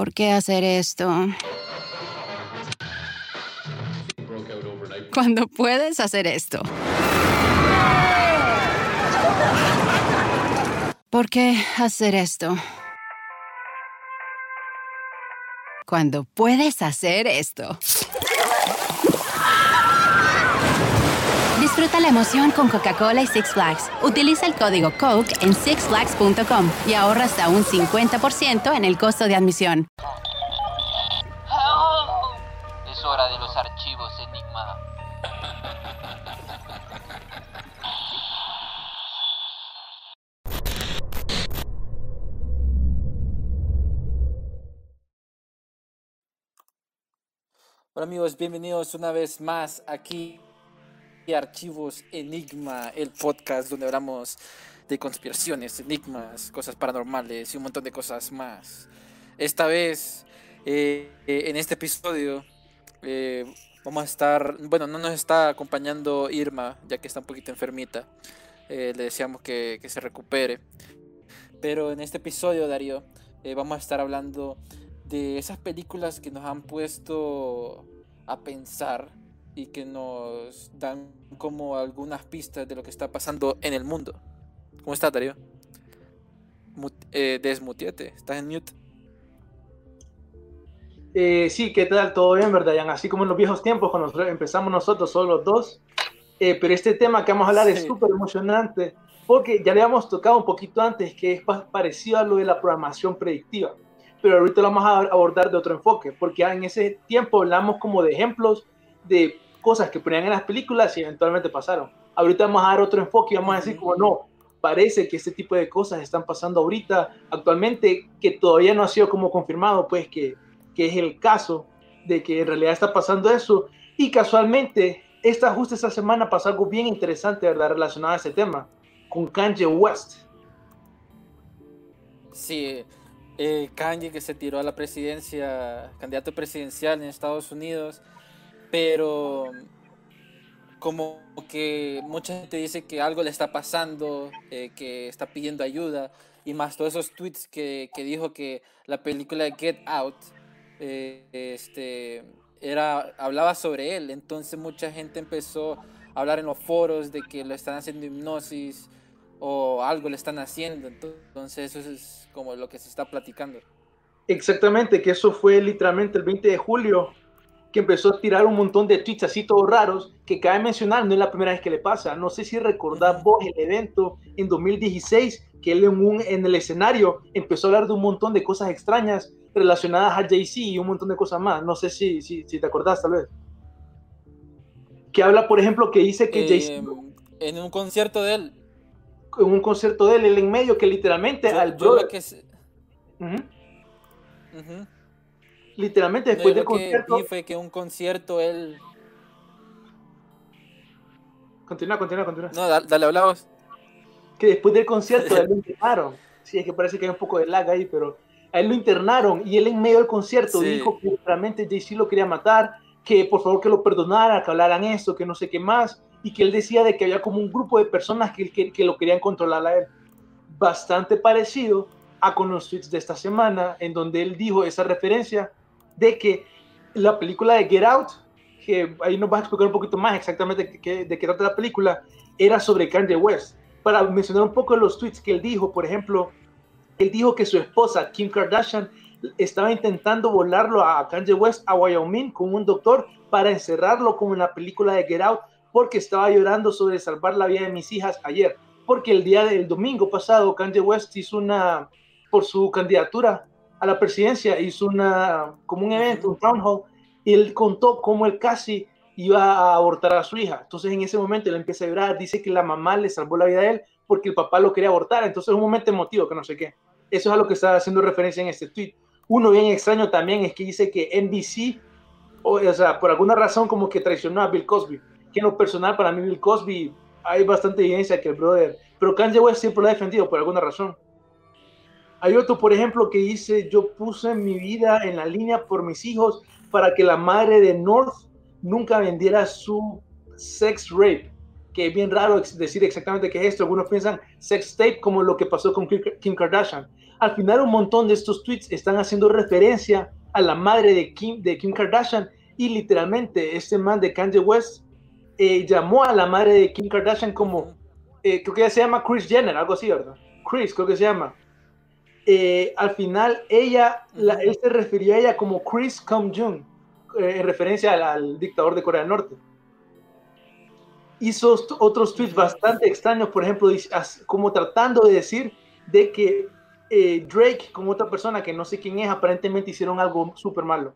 ¿Por qué hacer esto? Cuando puedes hacer esto. ¿Por qué hacer esto? Cuando puedes hacer esto. Disfruta la emoción con Coca-Cola y Six Flags. Utiliza el código COKE en sixflags.com y ahorra hasta un 50% en el costo de admisión. Es hora de los archivos Enigma. Hola amigos, bienvenidos una vez más aquí Archivos Enigma, el podcast donde hablamos de conspiraciones, enigmas, cosas paranormales y un montón de cosas más. Esta vez, eh, eh, en este episodio, eh, vamos a estar, bueno, no nos está acompañando Irma, ya que está un poquito enfermita. le deseamos que, que, se recupere. Pero en este episodio, Darío, vamos a estar hablando de esas películas que nos han puesto a pensar y que nos dan como algunas pistas de lo que está pasando en el mundo. ¿Cómo estás, Darío? eh, desmutiete, estás en mute. Eh, sí, ¿qué tal? Todo bien, ¿verdad? Así como en los viejos tiempos, cuando empezamos nosotros solo los dos. Eh, pero este tema que vamos a hablar es súper emocionante porque ya le habíamos tocado un poquito antes, que es parecido a lo de la programación predictiva pero ahorita lo vamos a abordar de otro enfoque, porque en ese tiempo hablamos como de ejemplos de cosas que ponían en las películas y eventualmente pasaron. Ahorita vamos a dar otro enfoque y vamos a decir como no, parece que este tipo de cosas están pasando ahorita, actualmente, que todavía no ha sido como confirmado, pues que, que es el caso de que en realidad está pasando eso. Y casualmente, esta justo esta semana pasó algo bien interesante, ¿verdad? Relacionado a ese tema, con Kanye West. Sí, eh, Kanye que se tiró a la presidencia, candidato presidencial en Estados Unidos, pero como que mucha gente dice que algo le está pasando, eh, que está pidiendo ayuda, y más todos esos tweets que, que dijo que la película Get Out eh, este, era, hablaba sobre él, entonces mucha gente empezó a hablar en los foros de que lo están haciendo hipnosis, o algo le están haciendo. Entonces eso es como lo que se está platicando. Exactamente, que eso fue literalmente el 20 de julio que empezó a tirar un montón de tweets así todos raros, que cabe mencionar, no es la primera vez que le pasa. No sé si recordás vos el evento en 2016, que él en, un, en el escenario empezó a hablar de un montón de cosas extrañas relacionadas a Jay-Z y un montón de cosas más. No sé si, si, si, te acordás tal vez. Que habla, por ejemplo, que dice que Jay-Z... Em, en un concierto de él, en un concierto de él, él en medio, que literalmente al brother... Que Literalmente después del concierto... Que fue que un concierto él... Continúa, continúa, continúa. No, dale, hablamos. Que después del concierto él lo internaron. Sí, es que parece que hay un poco de lag ahí, pero a él lo internaron y él en medio del concierto dijo que realmente Jay-Z lo quería matar, que por favor que lo perdonara, que hablaran eso, que no sé qué más y que él decía de que había como un grupo de personas que, que, que lo querían controlar a él. Bastante parecido a con los tweets de esta semana, en donde él dijo esa referencia de que la película de Get Out, que ahí nos va a explicar un poquito más exactamente de qué, de qué trata la película, era sobre Kanye West. Para mencionar un poco los tweets que él dijo, por ejemplo, él dijo que su esposa, Kim Kardashian, estaba intentando volarlo a Kanye West a Wyoming con un doctor para encerrarlo como en la película de Get Out porque estaba llorando sobre salvar la vida de mis hijas ayer, porque el día del domingo pasado Kanye West hizo una, por su candidatura a la presidencia, hizo una, como un evento, un town hall, y él contó cómo él casi iba a abortar a su hija. Entonces en ese momento él empieza a llorar, dice que la mamá le salvó la vida a él porque el papá lo quería abortar. Entonces es un momento emotivo que no sé qué. Eso es a lo que está haciendo referencia en este tweet. Uno bien extraño también es que dice que NBC, o, o sea, por alguna razón como que traicionó a Bill Cosby que en lo personal para mí Bill Cosby hay bastante evidencia que el brother, pero Kanye West siempre lo ha defendido por alguna razón. Hay otro, por ejemplo, que dice, yo puse mi vida en la línea por mis hijos para que la madre de North nunca vendiera su sex rape, que es bien raro decir exactamente qué es esto. Algunos piensan sex tape como lo que pasó con Kim Kardashian. al final un montón de estos tweets están haciendo referencia a la madre de Kim, de Kim Kardashian y literalmente este man de Kanye West eh, llamó a la madre de Kim Kardashian como, eh, creo que ella se llama Chris Jenner, algo así, ¿verdad? Chris, creo que se llama. Eh, al final ella, él se refirió a ella como Chris Kim Jong, en referencia al, dictador de Corea del Norte. Hizo otros tweets bastante extraños, por ejemplo, como tratando de decir de que Drake, como otra persona que no sé quién es, aparentemente hicieron algo súper malo.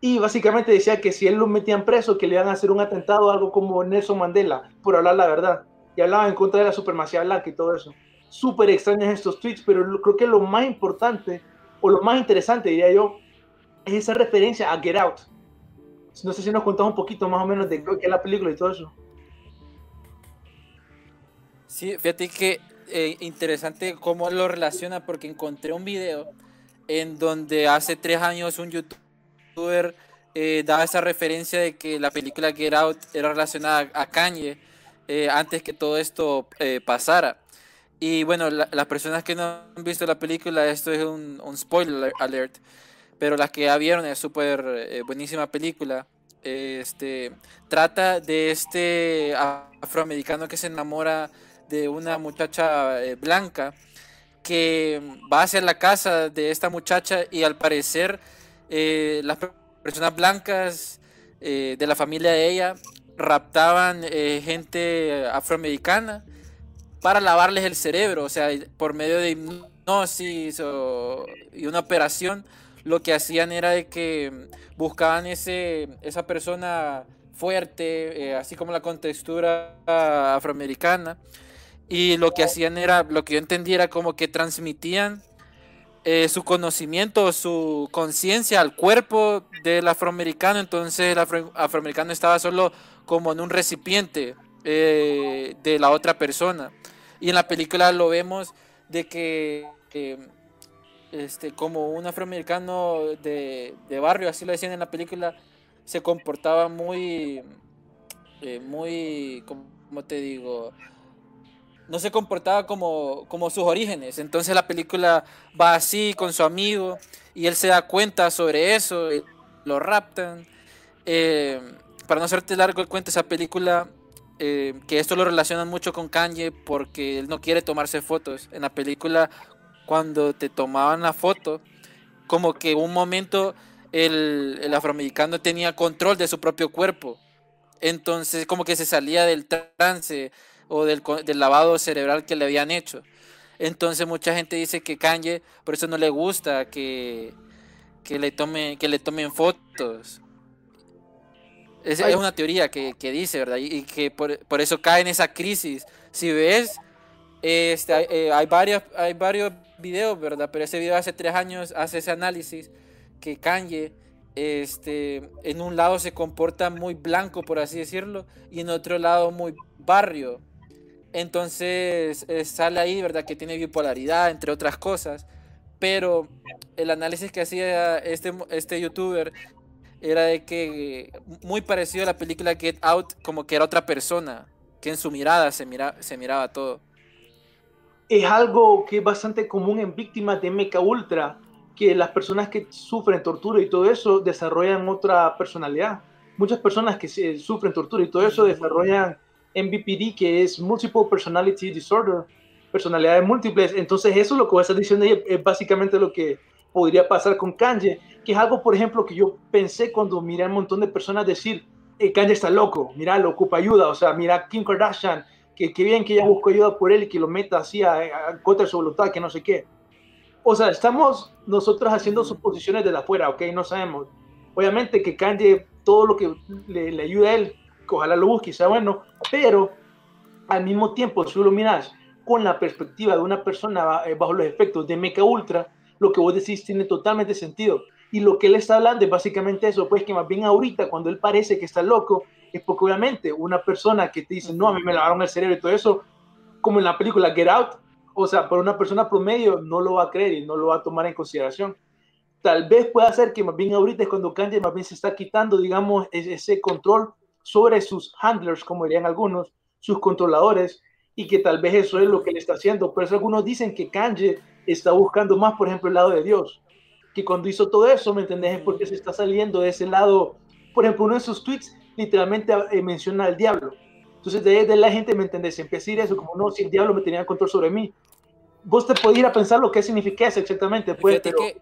Y básicamente decía que si él lo metían preso, que le iban a hacer un atentado, algo como Nelson Mandela, por hablar la verdad. Y hablaba en contra de la supremacía blanca y todo eso. Súper extraños estos tweets, pero creo que lo más importante, o lo más interesante, diría yo, es esa referencia a Get Out. No sé si nos contamos un poquito más o menos de qué es la película y todo eso. Sí, fíjate que eh, interesante cómo lo relaciona, porque encontré un video en donde hace tres años un YouTube eh, daba esa referencia de que la película Get Out era relacionada a Kanye eh, antes que todo esto eh, pasara. Y bueno, las personas que no han visto la película, esto es un, spoiler alert, pero las que ya vieron es súper buenísima película. Este, trata de este afroamericano que se enamora de una muchacha blanca que va hacia la casa de esta muchacha y al parecer eh, las personas blancas eh, de la familia de ella raptaban eh, gente afroamericana para lavarles el cerebro, o sea, por medio de hipnosis y una operación, lo que hacían era de que buscaban ese, esa persona fuerte, así como la contextura afroamericana, y lo que hacían era, lo que yo entendía era como que transmitían eh, su conocimiento, su conciencia al cuerpo del afroamericano, entonces el afroamericano estaba solo como en un recipiente eh, de la otra persona. Y en la película lo vemos de que este, como un afroamericano de, barrio, así lo decían en la película, se comportaba muy, eh, muy, ¿cómo te digo? no se comportaba como, como sus orígenes. Entonces la película va así con su amigo y él se da cuenta sobre eso, lo raptan. Eh, para no hacerte largo el cuento, esa película, eh, que esto lo relacionan mucho con Kanye porque él no quiere tomarse fotos. En la película, cuando te tomaban la foto, como que un momento el, el afroamericano tenía control de su propio cuerpo. Entonces, como que se salía del trance o del, lavado cerebral que le habían hecho. Entonces mucha gente dice que Kanye por eso no le gusta que, que, le, tome, que le tomen fotos. Es, es una teoría que, dice, ¿verdad? Y, que por, eso cae en esa crisis. Si ves, este, eh, hay, varios, hay varios videos, ¿verdad? Pero ese video hace tres años hace ese análisis que Kanye este, en un lado se comporta muy blanco, por así decirlo, y en otro lado muy barrio. Entonces eh, sale ahí, ¿verdad? Que tiene bipolaridad, entre otras cosas. Pero el análisis que hacía este, este youtuber era de que muy parecido a la película Get Out, como que era otra persona, que en su mirada se, mira, se miraba todo. Es algo que es bastante común en víctimas de Mecha Ultra, que las personas que sufren tortura y todo eso desarrollan otra personalidad. Muchas personas que sufren tortura y todo eso desarrollan MVPD, que es Multiple Personality Disorder, personalidades múltiples. Entonces, eso es lo que voy a estar diciendo es básicamente lo que podría pasar con Kanye, que es algo, por ejemplo, que yo pensé cuando miré a un montón de personas decir, eh, Kanye está loco, mira, lo ocupa ayuda, o sea, mira Kim Kardashian, que, que bien que ella buscó ayuda por él y que lo meta así a, a contra su voluntad, que no sé qué. O sea, estamos nosotros haciendo suposiciones desde afuera, ¿ok? No sabemos. Obviamente que Kanye, todo lo que le, le ayuda a él, ojalá lo busque y sea bueno, pero al mismo tiempo, si lo miras con la perspectiva de una persona eh, bajo los efectos de Mecha Ultra, lo que vos decís tiene totalmente sentido. Y lo que él está hablando es básicamente eso, pues que más bien ahorita, cuando él parece que está loco, es porque obviamente una persona que te dice, no, a mí me lavaron el cerebro y todo eso, como en la película Get Out, o sea, para una persona promedio no lo va a creer y no lo va a tomar en consideración. Tal vez pueda ser que más bien ahorita es cuando Kanye más bien se está quitando, digamos, ese control sobre sus handlers, como dirían algunos, sus controladores, y que tal vez eso es lo que le está haciendo. Por eso algunos dicen que Kanye está buscando más, por ejemplo, el lado de Dios. Que cuando hizo todo eso, ¿me entendés? Es porque se está saliendo de ese lado. Por ejemplo, uno de sus tweets literalmente eh, menciona al diablo. Entonces, de, de la gente, ¿me entendés? Empieza a decir eso, como no, si el diablo me tenía control sobre mí. Vos te podés ir a pensar lo que significa eso exactamente. Pues, pero... que...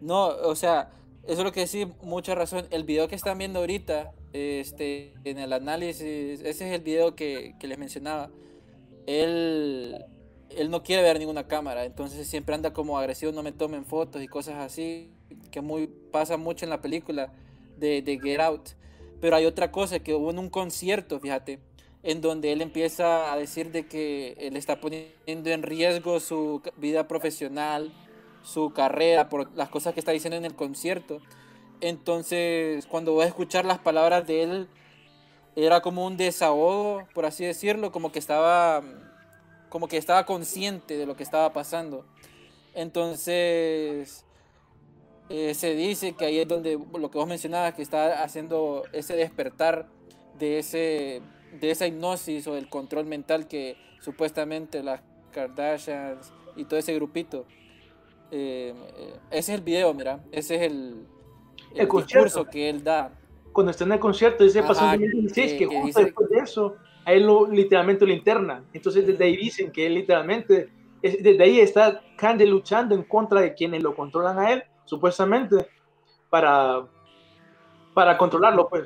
No, o sea, eso es lo que decís, mucha razón. El video que están viendo ahorita, este, en el análisis, ese es el video que, que les mencionaba. Él, él no quiere ver ninguna cámara, entonces siempre anda como agresivo, no me tomen fotos y cosas así, que muy, pasa mucho en la película de, Get Out. Pero hay otra cosa, que hubo en un concierto, fíjate, en donde él empieza a decir de que él está poniendo en riesgo su vida profesional, su carrera, por las cosas que está diciendo en el concierto. Entonces, cuando voy a escuchar las palabras de él, era como un desahogo, por así decirlo, como que estaba como que estaba consciente de lo que estaba pasando. Entonces, eh, se dice que ahí es donde lo que vos mencionabas, que está haciendo ese despertar de, ese, de esa hipnosis o del control mental que supuestamente las Kardashians y todo ese grupito eh, ese es el video, mira. Ese es el, el, discurso que él da. Cuando está en el concierto, dice pasó en 2016, que, justo después de eso, a él lo, literalmente lo interna. Entonces, desde ahí dicen que él literalmente, desde ahí está Kanye luchando en contra de quienes lo controlan a él, supuestamente, para, para controlarlo, pues.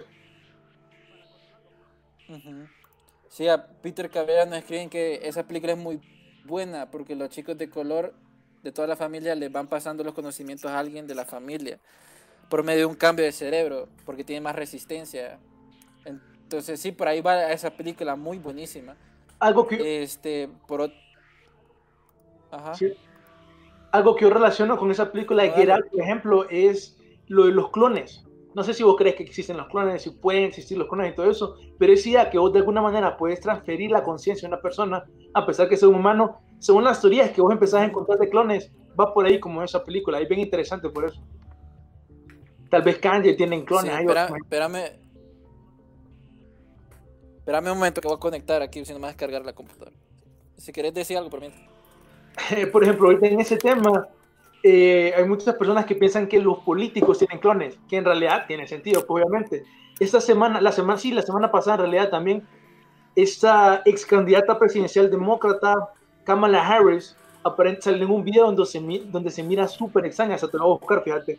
Sí, a Peter Cabrera nos escriben que esa película es muy buena porque los chicos de color de toda la familia le van pasando los conocimientos a alguien de la familia por medio de un cambio de cerebro, porque tiene más resistencia. Entonces, sí, por ahí va esa película muy buenísima. Algo que. Este, por. Ajá. Algo que yo relaciono con esa película de Get por ejemplo, es lo de los clones. No sé si vos crees que existen los clones, si pueden existir los clones y todo eso, pero es idea que vos de alguna manera puedes transferir la conciencia de una persona, a pesar que sea un humano, según las teorías que vos empezás a encontrar de clones, va por ahí como esa película. Es bien interesante por eso. Tal vez Kanye tienen clones. espérame. Espérame un momento que voy a conectar aquí, si no me descargar la computadora. Si querés decir algo, por mí. por ejemplo, ahorita en ese tema, eh, hay muchas personas que piensan que los políticos tienen clones, que en realidad tiene sentido, pues, obviamente. Esta semana, la semana, sí, la semana pasada en realidad también, esta ex candidata presidencial demócrata, Kamala Harris aparente sale en un video donde se, donde se mira súper extraña, se te lo voy a buscar, fíjate,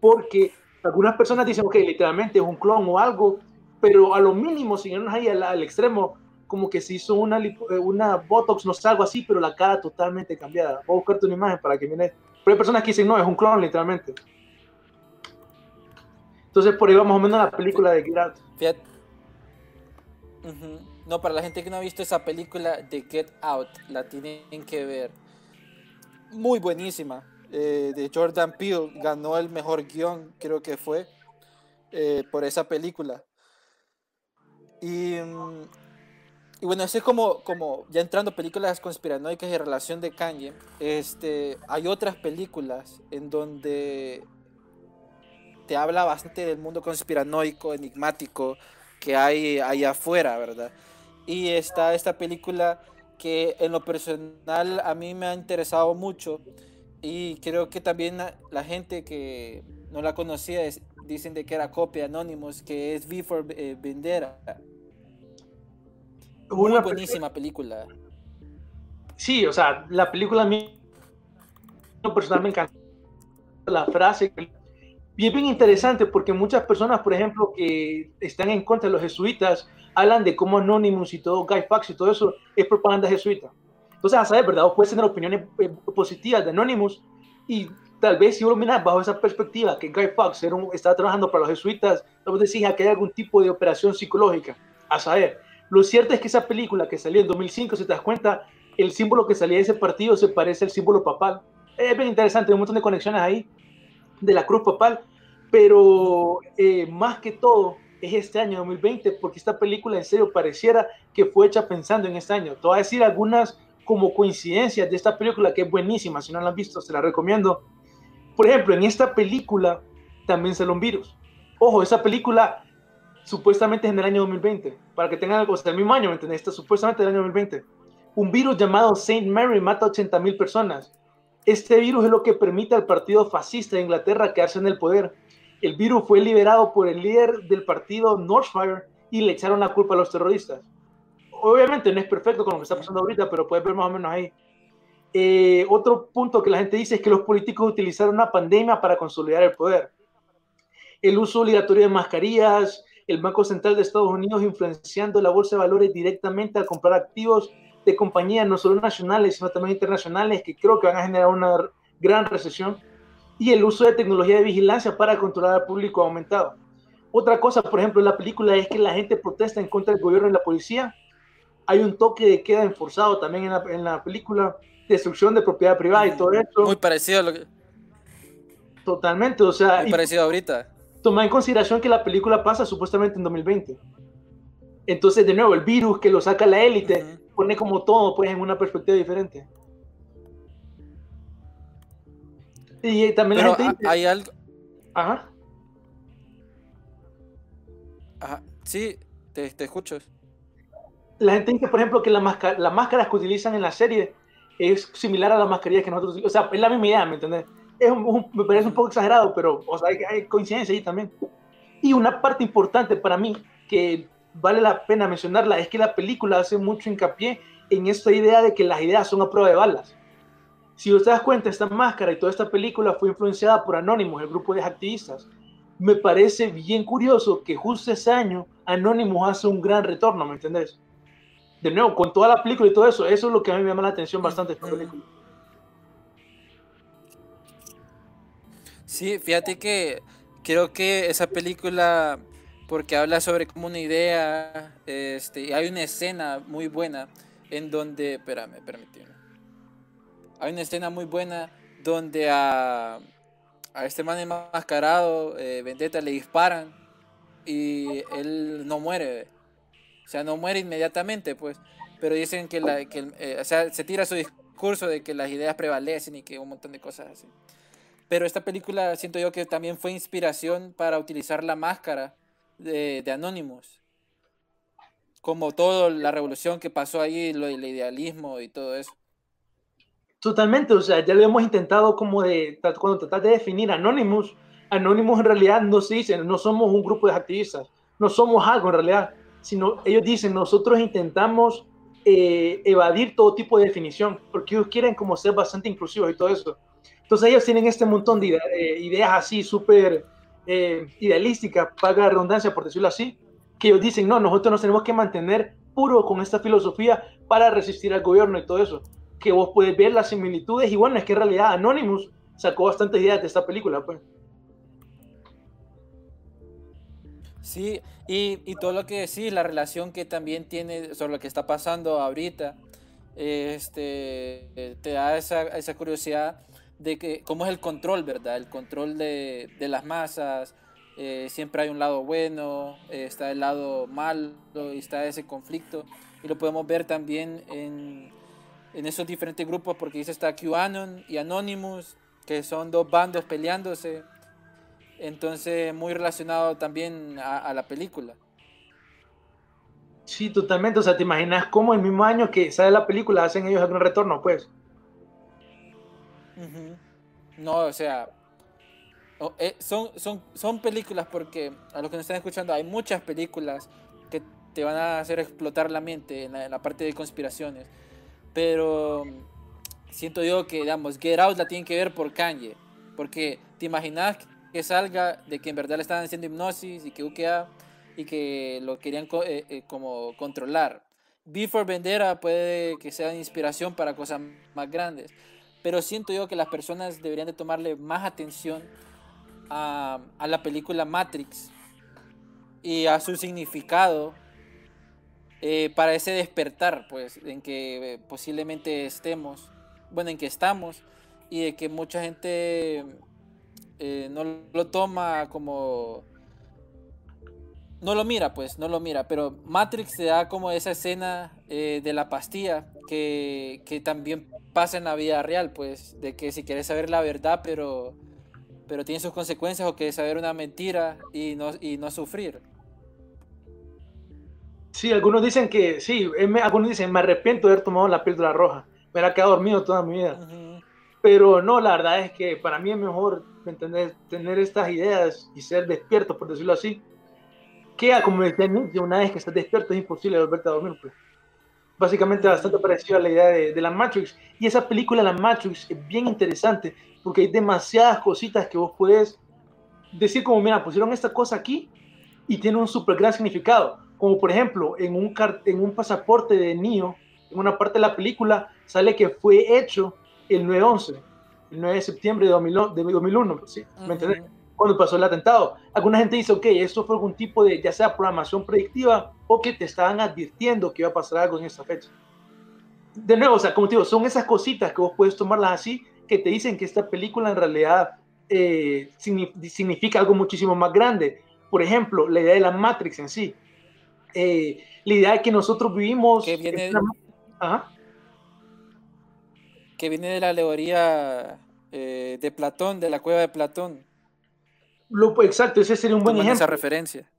porque algunas personas dicen, ok, literalmente es un clon o algo, pero a lo mínimo, si no ahí al, al, extremo, como que se hizo una, eh, una Botox, no sé, algo así, pero la cara totalmente cambiada. Voy a buscarte una imagen para que mire. Pero hay personas que dicen, no, es un clon, literalmente. Entonces, por ahí vamos más o menos la película de Get Fíjate. No, para la gente que no ha visto esa película de Get Out, la tienen que ver. Muy buenísima. Eh, de Jordan Peele, ganó el mejor guion, creo que fue, eh, por esa película. Y, mm, y bueno, ese es como, como, ya entrando películas conspiranoicas y relación de Kanye, este, hay otras películas en donde te habla bastante del mundo conspiranoico, enigmático que hay allá afuera, ¿verdad? Y está esta película que en lo personal a mí me ha interesado mucho y creo que también la gente que no la conocía dicen de que era copia Anonymous, que es V for eh, Vendera. Una buenísima película. Sí, o sea, la película a mí personal me encanta la frase y es bien interesante porque muchas personas, por ejemplo, que están en contra de los jesuitas, hablan de cómo Anonymous y todo, Guy Fawkes y todo eso es propaganda jesuita. Entonces, a saber, ¿verdad? O puedes tener opiniones eh, positivas de Anonymous y tal vez si uno mira bajo esa perspectiva que Guy Fawkes era estaba trabajando para los jesuitas, tal vez decís que hay algún tipo de operación psicológica. A saber, lo cierto es que esa película que salió en 2005, si te das cuenta, el símbolo que salía de ese partido se parece al símbolo papal. Es bien interesante, hay un montón de conexiones ahí de la cruz papal, pero eh, más que todo es este año 2020, porque esta película en serio pareciera que fue hecha pensando en este año. Te voy a decir algunas como coincidencias de esta película que es buenísima, si no la han visto, se la recomiendo. Por ejemplo, en esta película también sale un virus. Ojo, esa película supuestamente es en el año 2020, para que tengan algo, o sea, el mismo año, ¿me entiendes? Esta supuestamente el año 2020. Un virus llamado Saint Mary mata a 80.000 personas. Este virus es lo que permite al partido fascista de Inglaterra quedarse en el poder. El virus fue liberado por el líder del partido Northfire y le echaron la culpa a los terroristas. Obviamente no es perfecto con lo que está pasando ahorita, pero puede ver más o menos ahí. Eh, otro punto que la gente dice es que los políticos utilizaron una pandemia para consolidar el poder. El uso obligatorio de mascarillas, el Banco Central de Estados Unidos influenciando la bolsa de valores directamente al comprar activos de compañías no solo nacionales, sino también internacionales, que creo que van a generar una gran recesión. Y el uso de tecnología de vigilancia para controlar al público ha aumentado. Otra cosa, por ejemplo, en la película es que la gente protesta en contra del gobierno y la policía. Hay un toque de queda enforzado también en la, en la película destrucción de propiedad privada y todo eso. Muy parecido a lo que... Totalmente, o sea... Muy parecido ahorita. Toma en consideración que la película pasa supuestamente en 2020. Entonces, de nuevo, el virus que lo saca la élite pone como todo pues en una perspectiva diferente. Y también la gente hay algo... Ajá. Ajá. Sí, te, te escucho. La gente dice, por ejemplo, que la las máscaras que utilizan en la serie es similar a las mascarillas que nosotros, o sea, es la misma idea, ¿me entiendes? Es me parece un poco exagerado, pero o sea, hay, hay, coincidencia ahí también. Y una parte importante para mí que vale la pena mencionarla es que la película hace mucho hincapié en esta idea de que las ideas son a prueba de balas. Si usted das cuenta, esta máscara y toda esta película fue influenciada por Anonymous, el grupo de activistas. Me parece bien curioso que justo ese año Anonymous hace un gran retorno, ¿me entendés? de nuevo, con toda la película y todo eso, eso es lo que a mí me llama la atención bastante esta película. Sí, fíjate que creo que esa película, porque habla sobre como una idea, este, hay una escena muy buena en donde, espérame, permíteme. Hay una escena muy buena donde a, a este man enmascarado, eh, Vendetta, le disparan y él no muere. O sea, no muere inmediatamente, pues. Pero dicen que, la, que eh, o sea, se tira su discurso de que las ideas prevalecen y que un montón de cosas así. Pero esta película siento yo que también fue inspiración para utilizar la máscara de, de Anonymous. Como toda la revolución que pasó ahí, lo del idealismo y todo eso. Totalmente, o sea, ya lo hemos intentado como de, cuando tratas de definir Anonymous, Anonymous en realidad no se dice, no somos un grupo de activistas, no somos algo en realidad, sino ellos dicen, nosotros intentamos eh, evadir todo tipo de definición, porque ellos quieren como ser bastante inclusivos y todo eso. Entonces ellos tienen este montón de eh, ideas así súper eh, idealísticas, paga redundancia por decirlo así, que ellos dicen, no, nosotros nos tenemos que mantener puro con esta filosofía para resistir al gobierno y todo eso. Que vos puedes ver las similitudes y bueno, es que en realidad Anonymous sacó bastantes ideas de esta película, pues. Sí, y, y, todo lo que sí, la relación que también tiene sobre lo que está pasando ahorita, este, te da esa, esa curiosidad de que cómo es el control, ¿verdad? El control de, de las masas, eh, siempre hay un lado bueno, eh, está el lado malo y está ese conflicto. Y lo podemos ver también en, en esos diferentes grupos, porque dice está QAnon y Anonymous, que son dos bandos peleándose entonces, muy relacionado también a, la película. Sí, totalmente. O sea, ¿te imaginas cómo el mismo año que sale la película hacen ellos algún retorno, pues? No, o sea, eh, son, son, son películas porque a los que nos están escuchando hay muchas películas que te van a hacer explotar la mente en la, parte de conspiraciones. Pero siento yo que, digamos, Get Out la tienen que ver por Kanye. Porque te imaginas que salga de que en verdad le estaban haciendo hipnosis y que UKA y que lo querían eh, eh, como controlar. Before Vendera puede que sea inspiración para cosas más grandes, pero siento yo que las personas deberían de tomarle más atención a, a la película Matrix y a su significado eh, para ese despertar, pues, en que posiblemente estemos, bueno, en que estamos, y de que mucha gente eh, no lo toma como... No lo mira, pues, no lo mira, pero Matrix te da como esa escena eh, de la pastilla que, también pasa en la vida real, pues, de que si quieres saber la verdad, pero, pero tiene sus consecuencias, o quieres saber una mentira y no, y no sufrir. Sí, algunos dicen que, sí, algunos dicen, me arrepiento de haber tomado la píldora roja, me ha quedado dormido toda mi vida. Pero no, la verdad es que para mí es mejor entender, tener estas ideas y ser despierto, por decirlo así, que como decía Nietzsche, una vez que estás despierto es imposible volverte a dormir. Pues. Básicamente bastante parecido a la idea de, la Matrix. Y esa película, la Matrix, es bien interesante porque hay demasiadas cositas que vos puedes decir como, mira, pusieron esta cosa aquí y tiene un súper gran significado. Como por ejemplo, en un, en un pasaporte de Neo, en una parte de la película, sale que fue hecho el 9-11, el 9 de septiembre de 2001, ¿sí? ¿me entiendes? Cuando pasó el atentado. Alguna gente dice, ok, esto fue algún tipo de, ya sea programación predictiva o que te estaban advirtiendo que iba a pasar algo en esa fecha. De nuevo, o sea, como te digo, son esas cositas que vos puedes tomarlas así, que te dicen que esta película en realidad eh, significa algo muchísimo más grande. Por ejemplo, la idea de la Matrix en sí. Eh, la idea de que nosotros vivimos... Que viene, que viene de la alegoría eh, de Platón, de la cueva de Platón. Lo, exacto, ese sería un buen ejemplo. Esa referencia.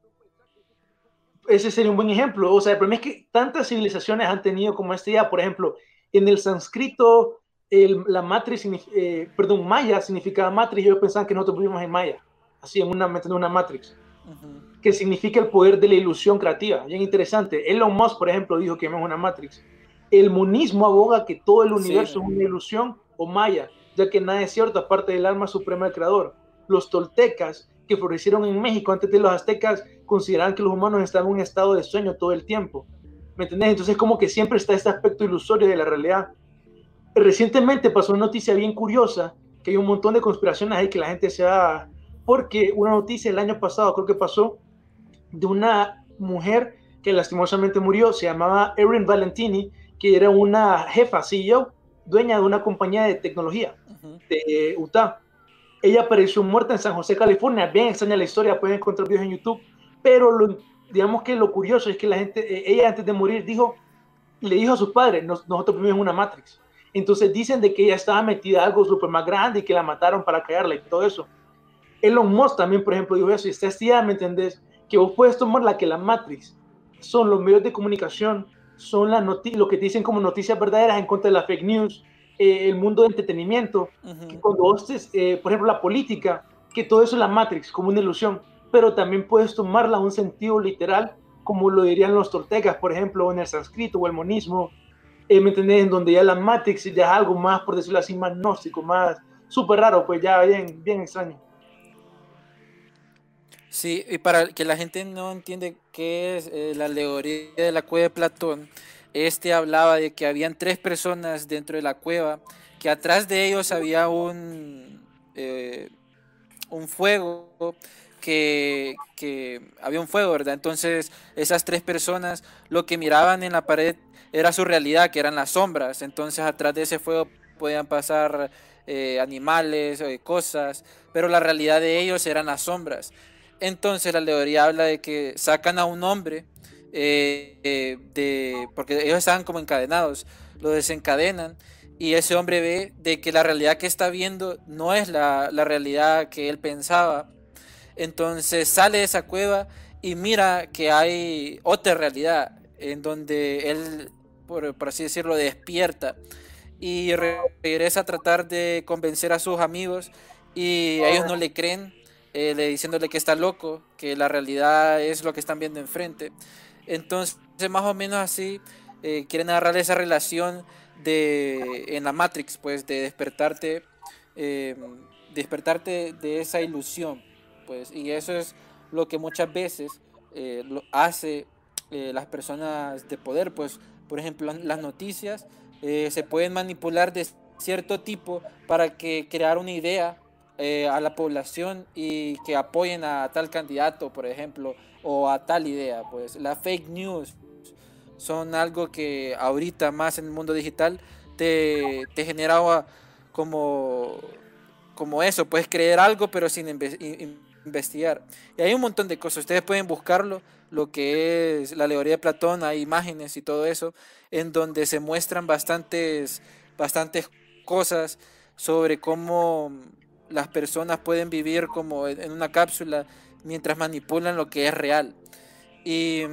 Ese sería un buen ejemplo. O sea, el problema es que tantas civilizaciones han tenido como este ya, por ejemplo, en el sánscrito, la matriz, eh, perdón, maya significaba matriz, yo pensaba que nosotros vivimos en maya, así en una, en una matrix que significa el poder de la ilusión creativa. Bien interesante. Elon Musk, por ejemplo, dijo que es una Matrix. El monismo aboga que todo el universo es una ilusión o maya, ya que nada es cierto aparte del alma suprema del creador. Los toltecas, que florecieron en México antes de los aztecas, consideraban que los humanos estaban en un estado de sueño todo el tiempo. ¿Me entendés? Entonces, como que siempre está este aspecto ilusorio de la realidad. Recientemente pasó una noticia bien curiosa, que hay un montón de conspiraciones ahí que la gente se ha... Porque una noticia el año pasado, creo que pasó, de una mujer que lastimosamente murió, se llamaba Erin Valentini, que era una jefa, CEO, dueña de una compañía de tecnología de Utah. Ella apareció muerta en San José, California. Bien extraña la historia, pueden encontrar videos en YouTube. Pero lo, digamos que lo curioso es que la gente, eh, ella antes de morir dijo, le dijo a sus padres, nosotros vivimos una Matrix. Entonces dicen de que ella estaba metida en algo súper más grande y que la mataron para callarla y todo eso. Elon Musk también, por ejemplo, dijo eso. Y está estirada, ¿me entendés? que vos puedes tomar la que la Matrix son los medios de comunicación, son la lo que dicen como noticias verdaderas en contra de la fake news, eh, el mundo de entretenimiento, cuando vos, eh, por ejemplo, la política, que todo eso es la Matrix, como una ilusión, pero también puedes tomarla a un sentido literal, como lo dirían los tortegas, por ejemplo, en el sánscrito o el monismo, eh, ¿me entendés? En donde ya la Matrix ya es algo más, por decirlo así, más gnóstico, más súper raro, pues ya bien, bien extraño. Sí, y para que la gente no entiende qué es eh, la alegoría de la cueva de Platón, este hablaba de que habían tres personas dentro de la cueva, que atrás de ellos había un, eh, un fuego, que, que había un fuego, ¿verdad? Entonces esas tres personas lo que miraban en la pared era su realidad, que eran las sombras, entonces atrás de ese fuego podían pasar eh, animales, cosas, pero la realidad de ellos eran las sombras. Entonces la alegoría habla de que sacan a un hombre, eh, eh, de, porque ellos estaban como encadenados, lo desencadenan y ese hombre ve de que la realidad que está viendo no es la, realidad que él pensaba. Entonces sale de esa cueva y mira que hay otra realidad en donde él, por, por así decirlo, despierta y regresa a tratar de convencer a sus amigos y ellos no le creen eh, diciéndole que está loco, que la realidad es lo que están viendo enfrente. Entonces, más o menos así, eh, quieren agarrar esa relación de en la Matrix, pues, de despertarte, eh, despertarte de esa ilusión, pues, y eso es lo que muchas veces lo hace las personas de poder, pues, por ejemplo, las noticias se pueden manipular de cierto tipo para que crear una idea eh, a la población y que apoyen a tal candidato, por ejemplo, o a tal idea. Pues la fake news son algo que ahorita más en el mundo digital te, te generaba como, como eso, puedes creer algo pero sin investigar. Y hay un montón de cosas, ustedes pueden buscarlo, lo que es la alegoría de Platón, hay imágenes y todo eso, en donde se muestran bastantes, bastantes cosas sobre cómo las personas pueden vivir como en una cápsula mientras manipulan lo que es real. Y,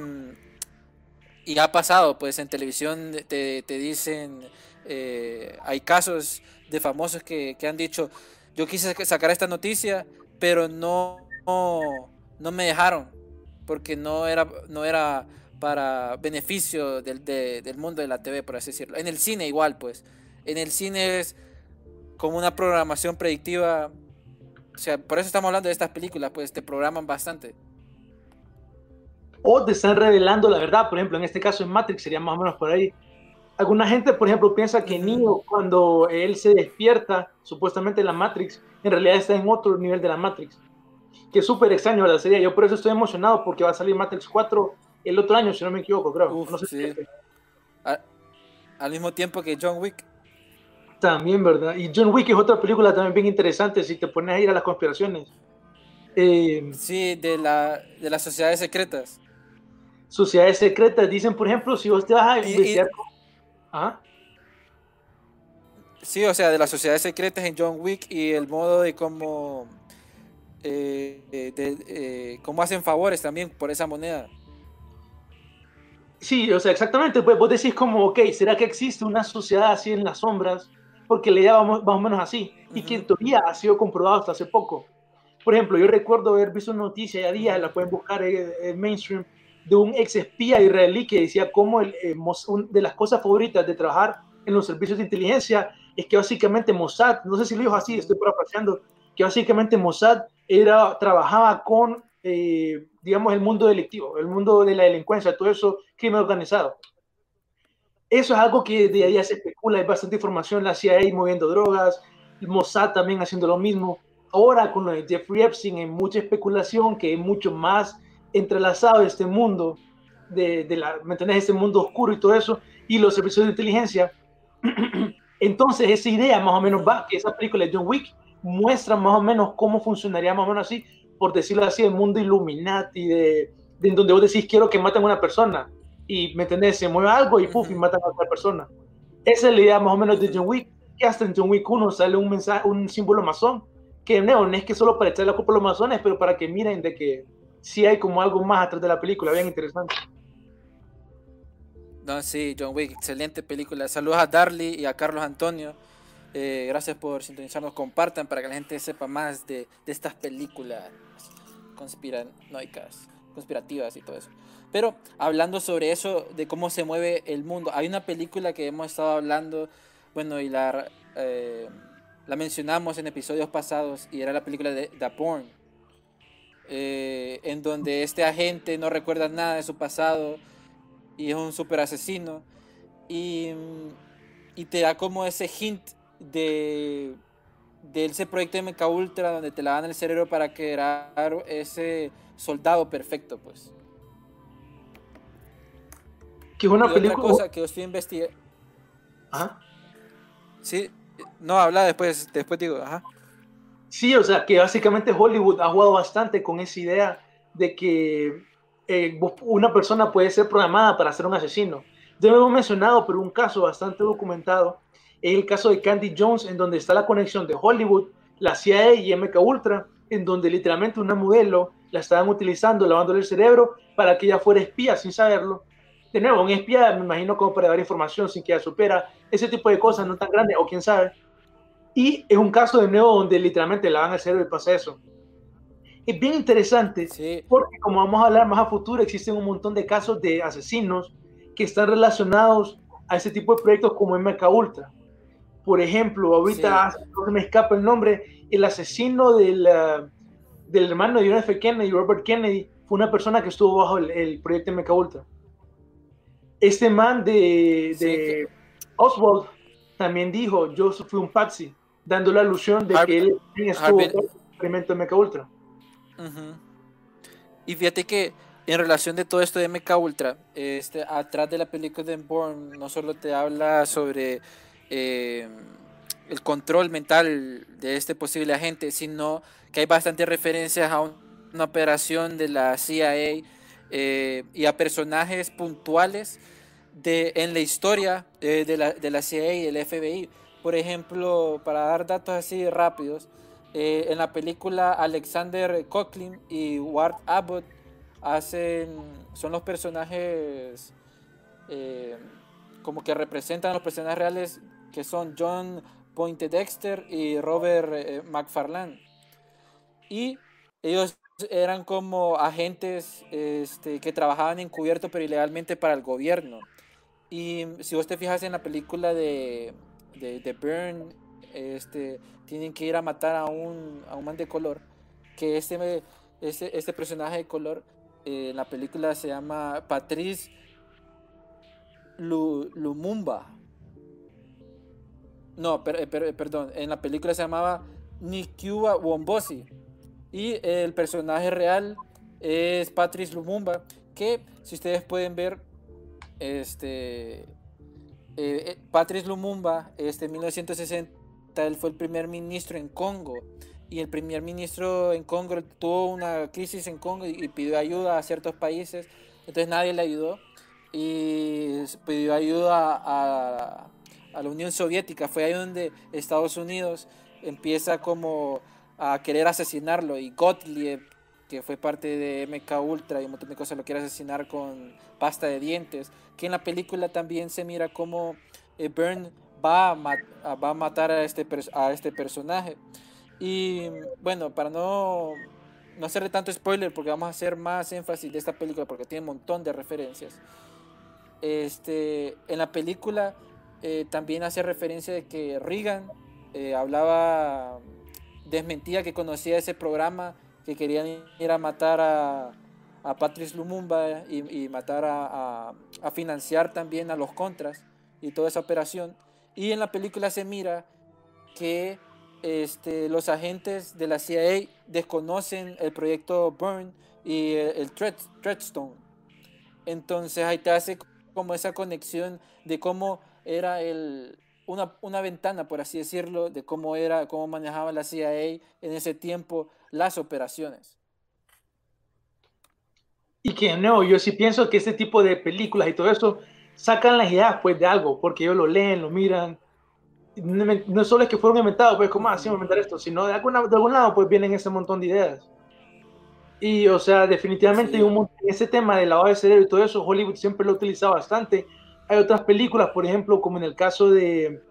y ha pasado, pues en televisión te, te dicen, eh, hay casos de famosos que, que, han dicho, yo quise sacar esta noticia, pero no, no, me dejaron, porque no era, no era para beneficio del, del mundo de la TV, por así decirlo. En el cine igual, pues. En el cine es como una programación predictiva. O sea, por eso estamos hablando de estas películas, pues te programan bastante. O te están revelando la verdad, por ejemplo, en este caso en Matrix sería más o menos por ahí. Alguna gente, por ejemplo, piensa que Neo, cuando él se despierta, supuestamente en la Matrix, en realidad está en otro nivel de la Matrix. Que es súper extraño, ¿verdad? Sería. Yo por eso estoy emocionado porque va a salir Matrix 4 el otro año, si no me equivoco, creo. no sé al mismo tiempo que John Wick. También, ¿verdad? Y John Wick es otra película también bien interesante si te pones a ir a las conspiraciones. Eh, sí, de, la, de las sociedades secretas. Sociedades secretas, dicen, por ejemplo, si vos te vas a investigar. ¿Ah? Sí, o sea, de las sociedades secretas en John Wick y el modo de cómo, eh, de, eh, cómo hacen favores también por esa moneda. Sí, o sea, exactamente. Pues vos decís como, ok, ¿será que existe una sociedad así en las sombras? Porque le llamamos más o menos así. Y que en teoría ha sido comprobado hasta hace poco. Por ejemplo, yo recuerdo haber visto una noticia ya día, la pueden buscar en, mainstream, de un ex espía israelí que decía cómo el, eh, de las cosas favoritas de trabajar en los servicios de inteligencia es que básicamente Mossad, no sé si lo dijo así, estoy parafraseando, que básicamente Mossad era, trabajaba con eh, digamos, el mundo delictivo, el mundo de la delincuencia, todo eso, crimen organizado. Eso es algo que de ahí se especula, hay bastante información, la CIA moviendo drogas, Mossad también haciendo lo mismo. Ahora con lo de Jeffrey Epstein hay mucha especulación, que es mucho más entrelazado este mundo, de, de la, ¿me entendés? Este mundo oscuro y todo eso, y los servicios de inteligencia. Entonces esa idea más o menos va, que esa película de John Wick muestra más o menos cómo funcionaría más o menos así, por decirlo así, el mundo Illuminati, de, de donde vos decís quiero que maten a una persona y me entendés, se mueve algo y puff, y matan a otra persona. Esa es la idea más o menos de John Wick, que hasta en John Wick 1 sale un mensaje, un símbolo masón, que no, no es que solo para echar la culpa a los masones, pero para que miren de que sí hay como algo más atrás de la película, bien interesante. No, sí, John Wick, excelente película. Saludos a Darly y a Carlos Antonio. Eh, gracias por sintonizarnos, compartan para que la gente sepa más de, de estas películas conspiranoicas, conspirativas y todo eso. Pero hablando sobre eso, de cómo se mueve el mundo, hay una película que hemos estado hablando, bueno, y la, eh, mencionamos en episodios pasados, y era la película de The Porn, eh, en donde este agente no recuerda nada de su pasado y es un super asesino, y, y te da como ese hint de de ese proyecto de Mecha Ultra donde te lavan el cerebro para crear ese soldado perfecto, pues. Que es una película. Otra cosa que a investigar. Ajá. Sí, no, habla después, después digo, ajá. Sí, o sea, que básicamente Hollywood ha jugado bastante con esa idea de que eh, una persona puede ser programada para ser un asesino. Ya lo hemos mencionado, pero un caso bastante documentado es el caso de Candy Jones, en donde está la conexión de Hollywood, la CIA y MK Ultra, en donde literalmente una modelo la estaban utilizando, lavándole el cerebro para que ella fuera espía sin saberlo. De nuevo, un espía, me imagino, como para dar información sin que ella supera, ese tipo de cosas no tan grandes, o quién sabe. Y es un caso de nuevo donde literalmente lavan el cerebro y pasa eso. Es bien interesante porque, como vamos a hablar más a futuro, existen un montón de casos de asesinos que están relacionados a ese tipo de proyectos como MK Ultra. Por ejemplo, ahorita no se me escapa el nombre, el asesino del, del hermano de John F. Kennedy, Robert Kennedy, fue una persona que estuvo bajo el, proyecto MK Ultra. Este man de, de Oswald también dijo, yo fui un patsy, dando la alusión de que él estuvo en el experimento de MK Ultra. Y fíjate que en relación de todo esto de MK Ultra, este, atrás de la película de Bourne no solo te habla sobre eh, el control mental de este posible agente, sino que hay bastantes referencias a una operación de la CIA eh, y a personajes puntuales en la historia eh, de, la, de, la, CIA y el FBI. Por ejemplo, para dar datos así rápidos, en la película Alexander Coughlin y Ward Abbott hacen, son los personajes eh, como que representan a los personajes reales que son John Poindexter y Robert eh, McFarlane. Y ellos eran como agentes este, que trabajaban encubierto pero ilegalmente para el gobierno. Y si vos te fijas en la película de, de, de Burn, este, tienen que ir a matar a un, a un man de color, que este, este, este personaje de color eh, en la película se llama Patrice Lumumba. No, per, perdón, en la película se llamaba Nikiwa Wombosi. Y el personaje real es Patrice Lumumba, que si ustedes pueden ver, este, eh, eh, Patrice Lumumba, este, en 1960, él fue el primer ministro en Congo. Y el primer ministro en Congo tuvo una crisis en Congo y, pidió ayuda a ciertos países. Entonces nadie le ayudó. Y pidió ayuda a, a la Unión Soviética. Fue ahí donde Estados Unidos empieza como a querer asesinarlo y Gottlieb, que fue parte de MK Ultra y un montón de cosas, lo quiere asesinar con pasta de dientes, que en la película también se mira como eh, Byrne va a, va a matar a este, a este personaje. Y bueno, para no, no hacerle tanto spoiler, porque vamos a hacer más énfasis de esta película, porque tiene un montón de referencias. Este, en la película eh, también hace referencia de que Reagan eh, hablaba desmentía que conocía ese programa, que querían ir a matar a, a Patrice Lumumba y, matar a, a, financiar también a los contras y toda esa operación. Y en la película se mira que este, los agentes de la CIA desconocen el proyecto Burn y el, el. Entonces ahí te hace como esa conexión de cómo era el, una, una, ventana, por así decirlo, de cómo era, cómo manejaba la CIA en ese tiempo las operaciones. Y que no, yo sí pienso que este tipo de películas y todo eso sacan las ideas pues de algo, porque ellos lo leen, lo miran. No, solo es que fueron inventados, pues, ¿cómo así inventar esto? Sino de, alguna, de algún lado, pues vienen ese montón de ideas. Y, o sea, definitivamente un, ese tema de lavado de cerebro y todo eso, Hollywood siempre lo ha utilizado bastante hay otras películas, por ejemplo, como en el caso de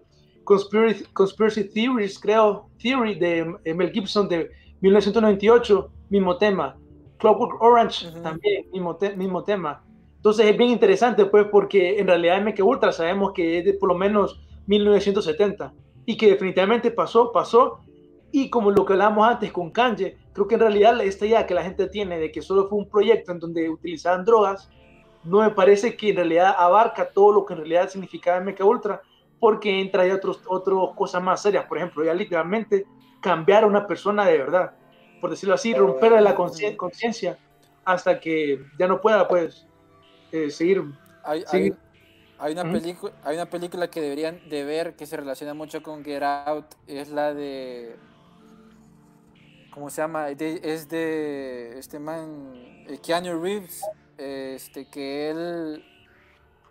Conspiracy, Conspiracy Theories, creo, Theory de eh, Mel Gibson de 1998, mismo tema. Clockwork Orange también, mismo, mismo tema. Entonces es bien interesante, pues, porque en realidad MK Ultra sabemos que es de por lo menos 1970 y que definitivamente pasó, pasó. Y como lo que hablábamos antes con Kanye, creo que en realidad esta idea que la gente tiene de que solo fue un proyecto en donde utilizaban drogas, no me parece que en realidad abarca todo lo que en realidad significaba MK Ultra, porque entra ahí otras otros cosas más serias. Por ejemplo, ya literalmente cambiar a una persona de verdad, por decirlo así, romperle la conciencia hasta que ya no pueda, pues, eh, seguir. Hay, Hay, una película, hay una película que deberían de ver que se relaciona mucho con Get Out, es la de ¿cómo se llama? es de este man, eh, Keanu Reeves, este, que él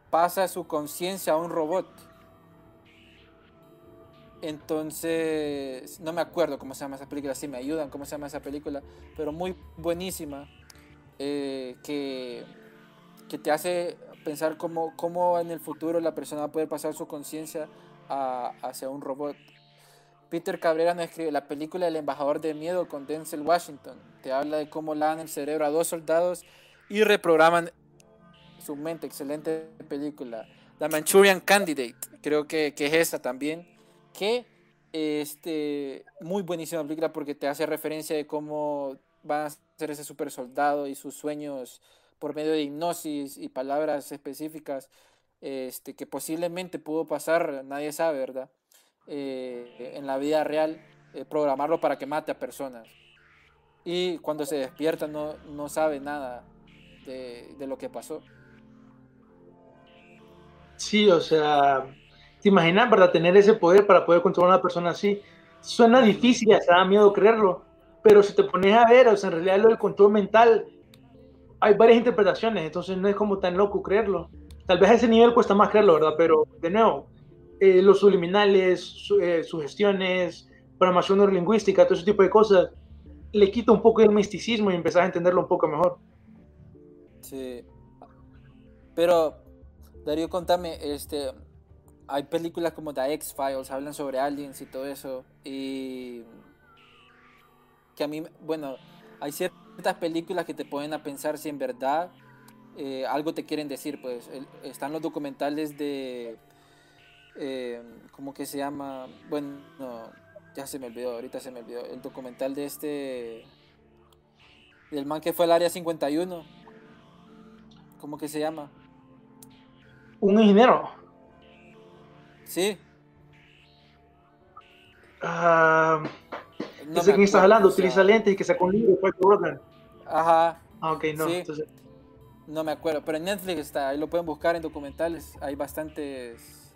pasa su conciencia a un robot. Entonces, no me acuerdo cómo se llama esa película, si me ayudan cómo se llama esa película, pero muy buenísima, eh, que, que, te hace pensar cómo, cómo, en el futuro la persona poder pasar su conciencia hacia un robot. Peter Cabrera nos escribe la película El embajador de miedo con Denzel Washington. Te habla de cómo dan el cerebro a dos soldados y reprograman su mente. Excelente película. The Manchurian Candidate, creo que, que es esa también. Que este, muy buenísima película porque te hace referencia de cómo va a ser ese super soldado y sus sueños por medio de hipnosis y palabras específicas este, que posiblemente pudo pasar, nadie sabe, ¿verdad? Eh, en la vida real, eh, programarlo para que mate a personas. Y cuando se despierta no, no sabe nada de, lo que pasó. Sí, o sea, te imaginas, ¿verdad? Tener ese poder para poder controlar a una persona así. Suena difícil, se da miedo creerlo, pero si te pones a ver, o sea, en realidad lo del control mental, hay varias interpretaciones, entonces no es como tan loco creerlo. Tal vez a ese nivel cuesta más creerlo, ¿verdad? Pero, de nuevo, eh, los subliminales, su, eh, sugestiones, programación neurolingüística, todo ese tipo de cosas, le quita un poco el misticismo y empezás a entenderlo un poco mejor. Sí. Pero Darío, contame, este, hay películas como The X-Files, hablan sobre aliens y todo eso, y que a mí, bueno, hay ciertas películas que te ponen a pensar si en verdad eh, algo te quieren decir, pues están los documentales de, eh, ¿cómo que se llama? Bueno, ya se me olvidó, ahorita se me olvidó, el documental de este, del man que fue al Área 51, ¿cómo que se llama? Un ingeniero. Sí. Uh, no sé quién estás hablando, utiliza lentes y que sacó un libro, Ajá. Ah, ok, no. Entonces... No me acuerdo, pero en Netflix está, ahí lo pueden buscar en documentales. Hay bastantes.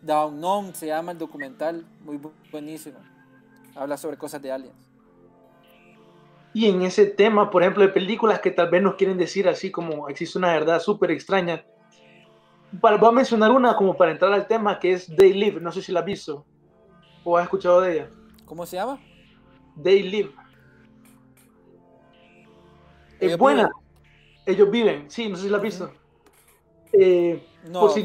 Down Home se llama el documental, muy buenísimo. Habla sobre cosas de aliens. Y en ese tema, por ejemplo, de películas que tal vez nos quieren decir así como existe una verdad súper extraña. Voy a mencionar una como para entrar al tema que es They Live, no sé si la has visto o has escuchado de ella. ¿Cómo se llama? They Live. Es buena ellos viven, sí, no sé si la has visto. Eh, no, si,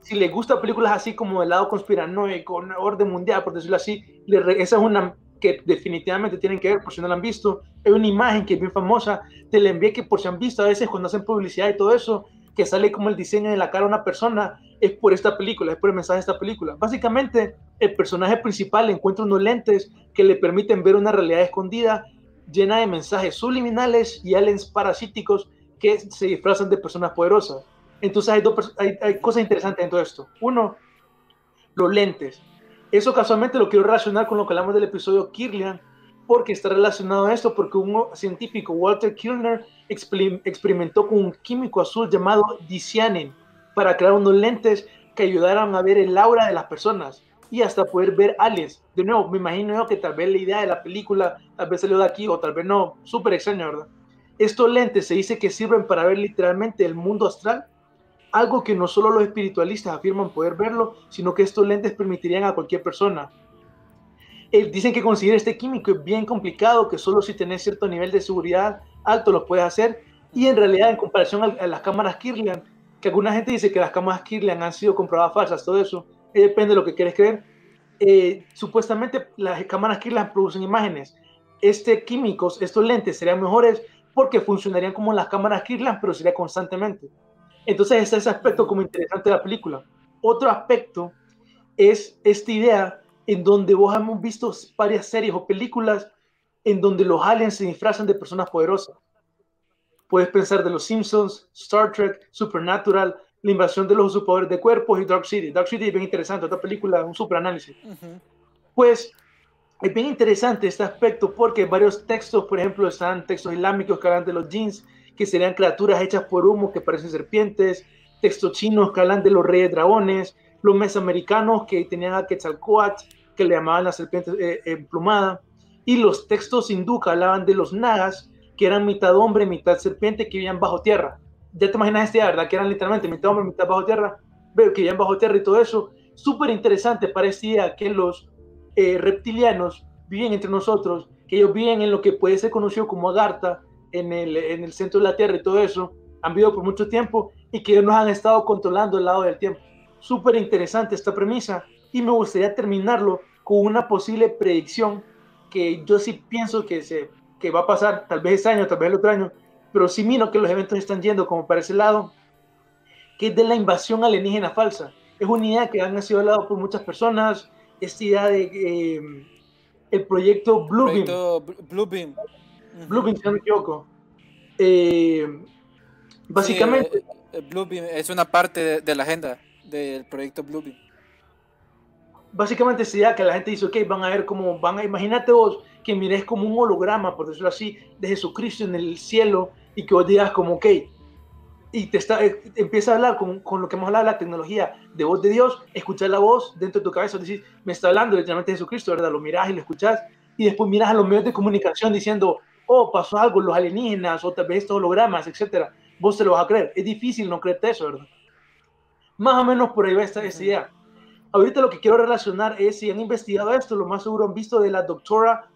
si les gusta películas así como del lado conspiranoico, orden mundial, por decirlo así, esa es una que definitivamente tienen que ver, por si no la han visto. Hay una imagen que es bien famosa, te la envié que por si han visto a veces cuando hacen publicidad y todo eso, que sale como el diseño de la cara de una persona, es por esta película, es por el mensaje de esta película. Básicamente, el personaje principal encuentra unos lentes que le permiten ver una realidad escondida llena de mensajes subliminales y aliens parasíticos que se disfrazan de personas poderosas. Entonces hay, dos, hay, hay cosas interesantes en todo esto. Uno, los lentes. Eso casualmente lo quiero relacionar con lo que hablamos del episodio Kirlian, porque está relacionado a esto, porque un científico, Walter Kirner, experimentó con un químico azul llamado dicyanin para crear unos lentes que ayudaran a ver el aura de las personas y hasta poder ver aliens. De nuevo, me imagino yo que tal vez la idea de la película tal vez salió de aquí o tal vez no. Súper extraño, ¿verdad? Estos lentes se dice que sirven para ver literalmente el mundo astral, algo que no solo los espiritualistas afirman poder verlo, sino que estos lentes permitirían a cualquier persona. Eh, dicen que conseguir este químico es bien complicado, que solo si tenés cierto nivel de seguridad alto lo puedes hacer, y en realidad en comparación a, las cámaras Kirlian, que alguna gente dice que las cámaras Kirlian han sido comprobadas falsas, todo eso, eh, depende de lo que quieres creer. Eh, supuestamente las cámaras Kirlian producen imágenes. Este químicos, estos lentes serían mejores porque funcionarían como las cámaras Kirlian, pero sería constantemente. Entonces, ese es ese aspecto como interesante de la película. Otro aspecto es esta idea en donde vos hemos visto varias series o películas en donde los aliens se disfrazan de personas poderosas. Puedes pensar de Los Simpsons, Star Trek, Supernatural, La invasión de los usurpadores de cuerpos y Dark City. Dark City es bien interesante, otra película, un super análisis. Pues es bien interesante este aspecto porque varios textos, por ejemplo, están textos islámicos que hablan de los jeans, que serían criaturas hechas por humo que parecen serpientes, textos chinos que hablan de los reyes dragones, los mesoamericanos que tenían a Quetzalcoatl, que le llamaban la serpiente eh, emplumada, y los textos hindú que hablaban de los nagas, que eran mitad hombre, mitad serpiente, que vivían bajo tierra. Ya te imaginas este, ¿verdad? Que eran literalmente mitad hombre, mitad bajo tierra, pero que vivían bajo tierra y todo eso. Súper interesante parecía que los eh, reptilianos viven entre nosotros, que ellos viven en lo que puede ser conocido como Agartha, en el, en el centro de la Tierra y todo eso, han vivido por mucho tiempo y que nos han estado controlando el lado del tiempo. Súper interesante esta premisa y me gustaría terminarlo con una posible predicción que yo sí pienso que, se, que va a pasar, tal vez este año, tal vez el otro año, pero sí miro que los eventos están yendo como para ese lado, que es de la invasión alienígena falsa. Es una idea que han sido hablado por muchas personas, esta idea de eh, el proyecto. Bluebeam. Bluebeam, si no me equivoco. Eh, básicamente. Sí, eh, Bluebeam es una parte de, la agenda del proyecto Bluebeam. Básicamente esta idea que la gente dice, ok, van a ver cómo van a, imagínate vos que mires como un holograma, por decirlo así, de Jesucristo en el cielo y que vos digas como, ok, y te está, eh, empieza a hablar con, con, lo que hemos hablado de la tecnología de voz de Dios, escuchar la voz dentro de tu cabeza, decir, me está hablando literalmente Jesucristo, ¿verdad? Lo miras y lo escuchas, y después miras a los medios de comunicación diciendo, oh, pasó algo, los alienígenas, o tal vez estos hologramas, etcétera. Vos te lo vas a creer. Es difícil no creerte eso, ¿verdad? Más o menos por ahí va esta, idea. Ahorita lo que quiero relacionar es si han investigado esto, lo más seguro han visto de la doctora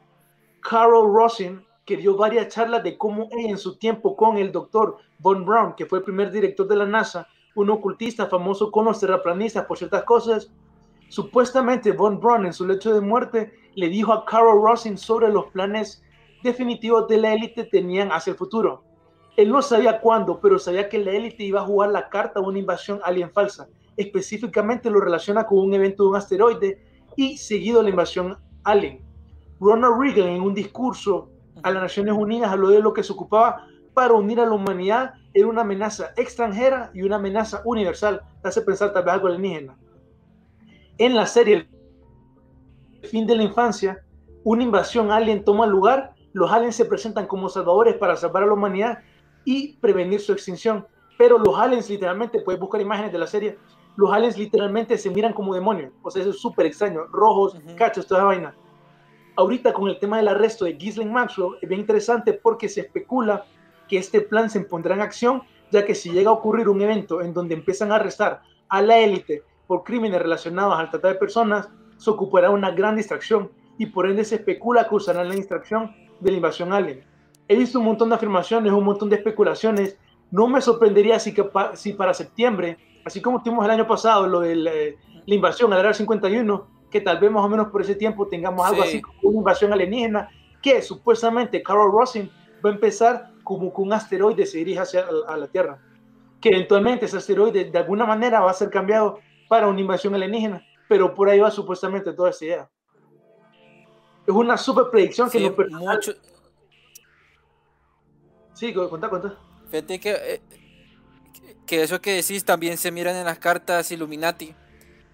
Carol Rosin, que dio varias charlas de cómo en su tiempo con el doctor Von Braun, que fue el primer director de la NASA, un ocultista famoso con los terraplanistas por ciertas cosas. Supuestamente Von Braun en su lecho de muerte le dijo a Carol Rosin sobre los planes definitivos de la élite tenían hacia el futuro. Él no sabía cuándo, pero sabía que la élite iba a jugar la carta de una invasión alien falsa. Específicamente lo relaciona con un evento de un asteroide y seguido la invasión alien. Ronald Reagan en un discurso a las Naciones Unidas habló de lo que se ocupaba para unir a la humanidad en una amenaza extranjera y una amenaza universal. Hace pensar tal vez algo alienígena. En la serie El fin de la infancia, una invasión alien toma lugar, los aliens se presentan como salvadores para salvar a la humanidad y prevenir su extinción. Pero los aliens literalmente, puedes buscar imágenes de la serie, los aliens literalmente se miran como demonios. O sea, eso es súper extraño. Rojos, cachos, toda esa vaina. Ahorita con el tema del arresto de Ghislaine Maxwell es bien interesante porque se especula que este plan se pondrá en acción, ya que si llega a ocurrir un evento en donde empiezan a arrestar a la élite por crímenes relacionados al trata de personas, se ocupará una gran distracción y por ende se especula que usarán la distracción de la invasión alien. He visto un montón de afirmaciones, un montón de especulaciones. No me sorprendería si, que si para septiembre, así como tuvimos el año pasado lo de la, invasión al área 51, que tal vez más o menos por ese tiempo tengamos algo así como una invasión alienígena, que supuestamente Carol Rosin va a empezar como que un asteroide se dirige hacia a la Tierra, que eventualmente ese asteroide de alguna manera va a ser cambiado para una invasión alienígena, pero por ahí va supuestamente toda esa idea. Es una super predicción que no mucho... Sí, cuenta, cuenta. Fíjate que, eh, que eso que decís también se miran en las cartas Illuminati.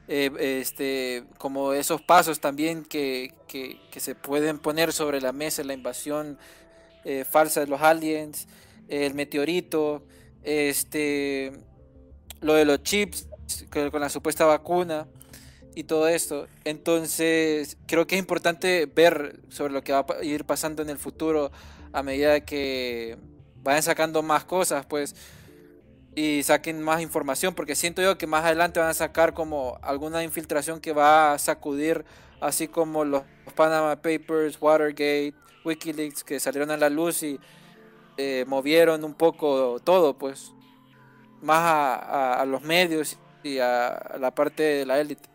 Eh, este, como esos pasos también que, que, que, se pueden poner sobre la mesa, la invasión eh, falsa de los aliens, el meteorito, este, lo de los chips con, la supuesta vacuna y todo esto. Entonces, creo que es importante ver sobre lo que va a ir pasando en el futuro a medida que vayan sacando más cosas, pues, y saquen más información, porque siento yo que más adelante van a sacar como alguna infiltración que va a sacudir, así como los Panama Papers, Watergate, Wikileaks, que salieron a la luz y eh, movieron un poco todo, pues, más a, los medios y a, la parte de la élite.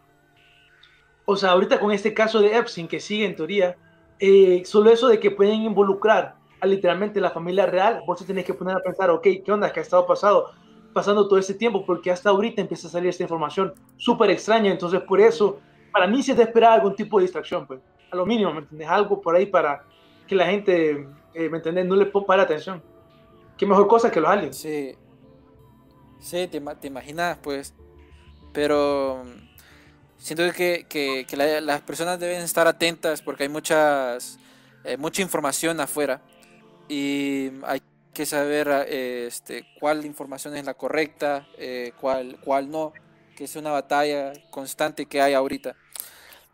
O sea, ahorita con este caso de Epstein que sigue en teoría, eh, solo eso de que pueden involucrar a literalmente la familia real, vos te tenés que poner a pensar, ok, ¿qué onda? ¿Qué ha estado pasado? pasando todo este tiempo? Porque hasta ahorita empieza a salir esta información súper extraña, entonces por eso, para mí se te espera algún tipo de distracción, pues, a lo mínimo, ¿me entiendes? Algo por ahí para que la gente, eh, ¿me entiendes? No le ponga atención. Qué mejor cosa que los aliens. Sí. Sí, te, te imaginas, pues. Pero siento que, que, las personas deben estar atentas porque hay muchas, eh, mucha información afuera y hay que saber eh, este, cuál información es la correcta, eh, cuál, cuál no, que es una batalla constante que hay ahorita.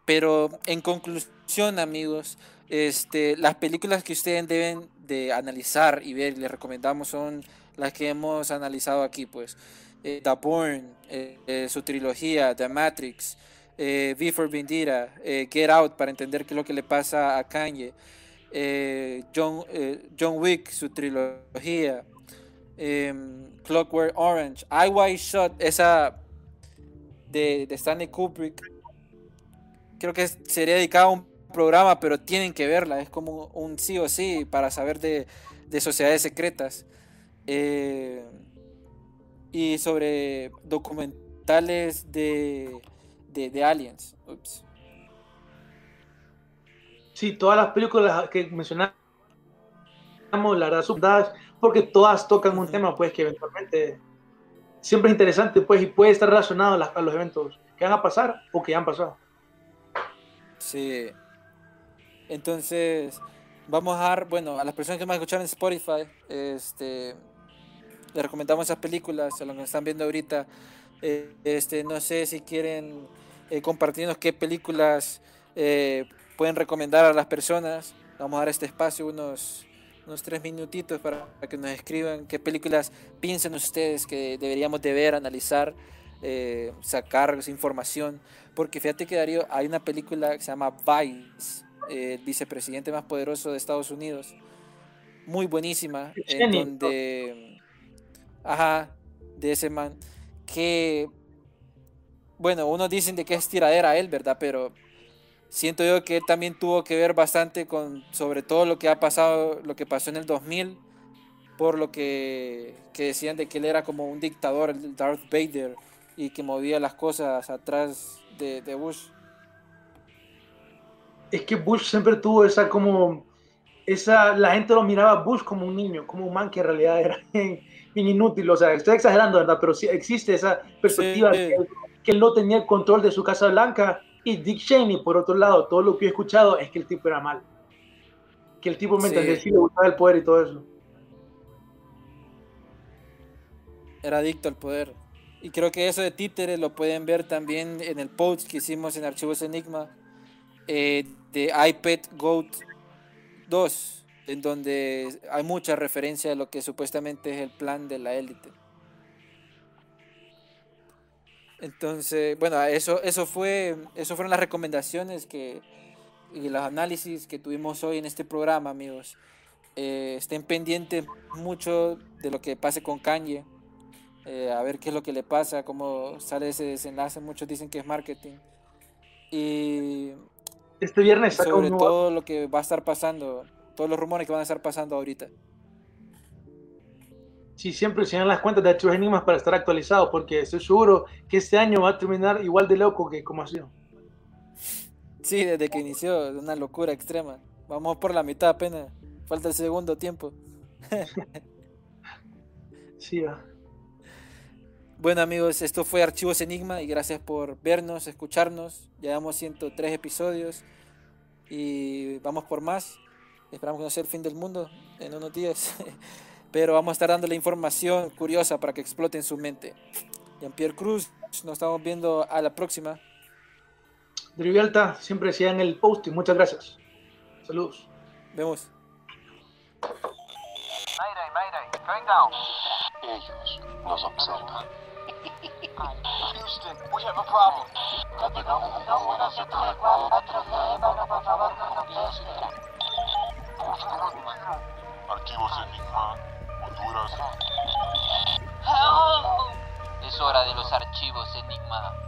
Pero en conclusión, amigos, este, las películas que ustedes deben de analizar y ver, les recomendamos, son las que hemos analizado aquí, pues. Eh, The Bourne, eh, su trilogía, The Matrix, V for Vendetta, Get Out, para entender qué es lo que le pasa a Kanye, John, John Wick, su trilogía, em, Clockwork Orange, I White Shot, esa de, de Stanley Kubrick, creo que sería dedicado a un programa, pero tienen que verla, es como un sí o sí para saber de, sociedades secretas. Eh, y sobre documentales de, de, aliens. Sí, todas las películas que mencionamos, la verdad, son porque todas tocan un tema, pues, que eventualmente siempre es interesante, pues, y puede estar relacionado a, a los eventos que van a pasar o que ya han pasado. Sí, entonces, vamos a dar, bueno, a las personas que me escuchar en Spotify, este, les recomendamos esas películas, a los que están viendo ahorita. Eh, este, no sé si quieren eh, compartirnos qué películas eh, pueden recomendar a las personas. Vamos a dar este espacio, unos, unos tres minutitos para, que nos escriban qué películas piensan ustedes que deberíamos de ver, analizar, sacar esa información. Porque fíjate que Darío, hay una película que se llama Vice el vicepresidente más poderoso de Estados Unidos. Muy buenísima. En donde. Ajá, de ese man. que, bueno, unos dicen de que es tiradera él, ¿verdad? Pero siento yo que él también tuvo que ver bastante con, sobre todo lo que ha pasado, lo que pasó en el 2000, por lo que, que decían de que él era como un dictador, el Darth Vader, y que movía las cosas atrás de, de Bush. Es que Bush siempre tuvo esa como esa, la gente lo miraba a Bush como un niño, como un man que en realidad era inútil. O sea, estoy exagerando, ¿verdad? Pero sí existe esa perspectiva Que, él no tenía el control de su Casa Blanca. Y Dick Cheney, por otro lado, todo lo que he escuchado es que el tipo era mal. Que el tipo, mientras sí. le gustaba el poder y todo eso. Era adicto al poder. Y creo que eso de títeres lo pueden ver también en el post que hicimos en Archivos Enigma eh, de iPad Goat 2, en donde hay mucha referencia a lo que supuestamente es el plan de la élite. Entonces, bueno, eso, eso, fue, eso fueron las recomendaciones que, y los análisis que tuvimos hoy en este programa, amigos. Eh, estén pendientes mucho de lo que pase con Kanye. Eh, a ver qué es lo que le pasa, cómo sale ese desenlace. Muchos dicen que es marketing. Y este viernes sobre todo lo que va a estar pasando, todos los rumores que van a estar pasando ahorita. Sí, siempre enseñan las cuentas de Archivos Enigmas para estar actualizado, porque estoy seguro que este año va a terminar igual de loco que como ha sido. Sí, desde que inició, una locura extrema. Vamos por la mitad apenas, falta el segundo tiempo. sí, va. Bueno amigos, esto fue Archivos Enigma y gracias por vernos, escucharnos. Llevamos 103 episodios y vamos por más. Esperamos que no sea el fin del mundo en unos días, pero vamos a estar dando la información curiosa para que explote en su mente. Jean-Pierre Cruz, nos estamos viendo a la próxima. Drivialta, siempre decía en el post y muchas gracias. Saludos. Vemos. Mayday, mayday, going down. Ellos nos observan. Houston, we have a problem. Archivos Enigma, Es hora de los archivos Enigma.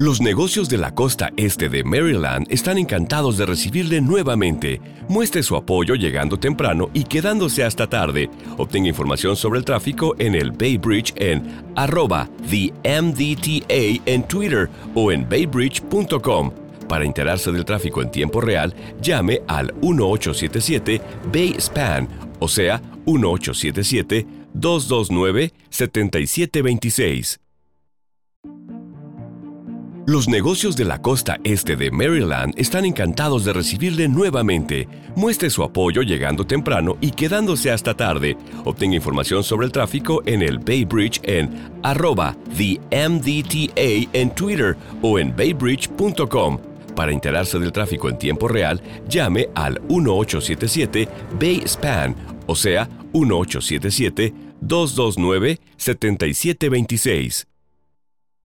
Los negocios de la costa este de Maryland están encantados de recibirle nuevamente. Muestre su apoyo llegando temprano y quedándose hasta tarde. Obtenga información sobre el tráfico en el Bay Bridge en arroba TheMDTA en Twitter o en baybridge.com. Para enterarse del tráfico en tiempo real, llame al 1877 Bay Span, o sea, 1877 229 7726. Los negocios de la costa este de Maryland están encantados de recibirle nuevamente. Muestre su apoyo llegando temprano y quedándose hasta tarde. Obtenga información sobre el tráfico en el Bay Bridge en arroba TheMDTA en Twitter o en baybridge.com. Para enterarse del tráfico en tiempo real, llame al 1877 Bay Span, o sea, 1877 229 7726.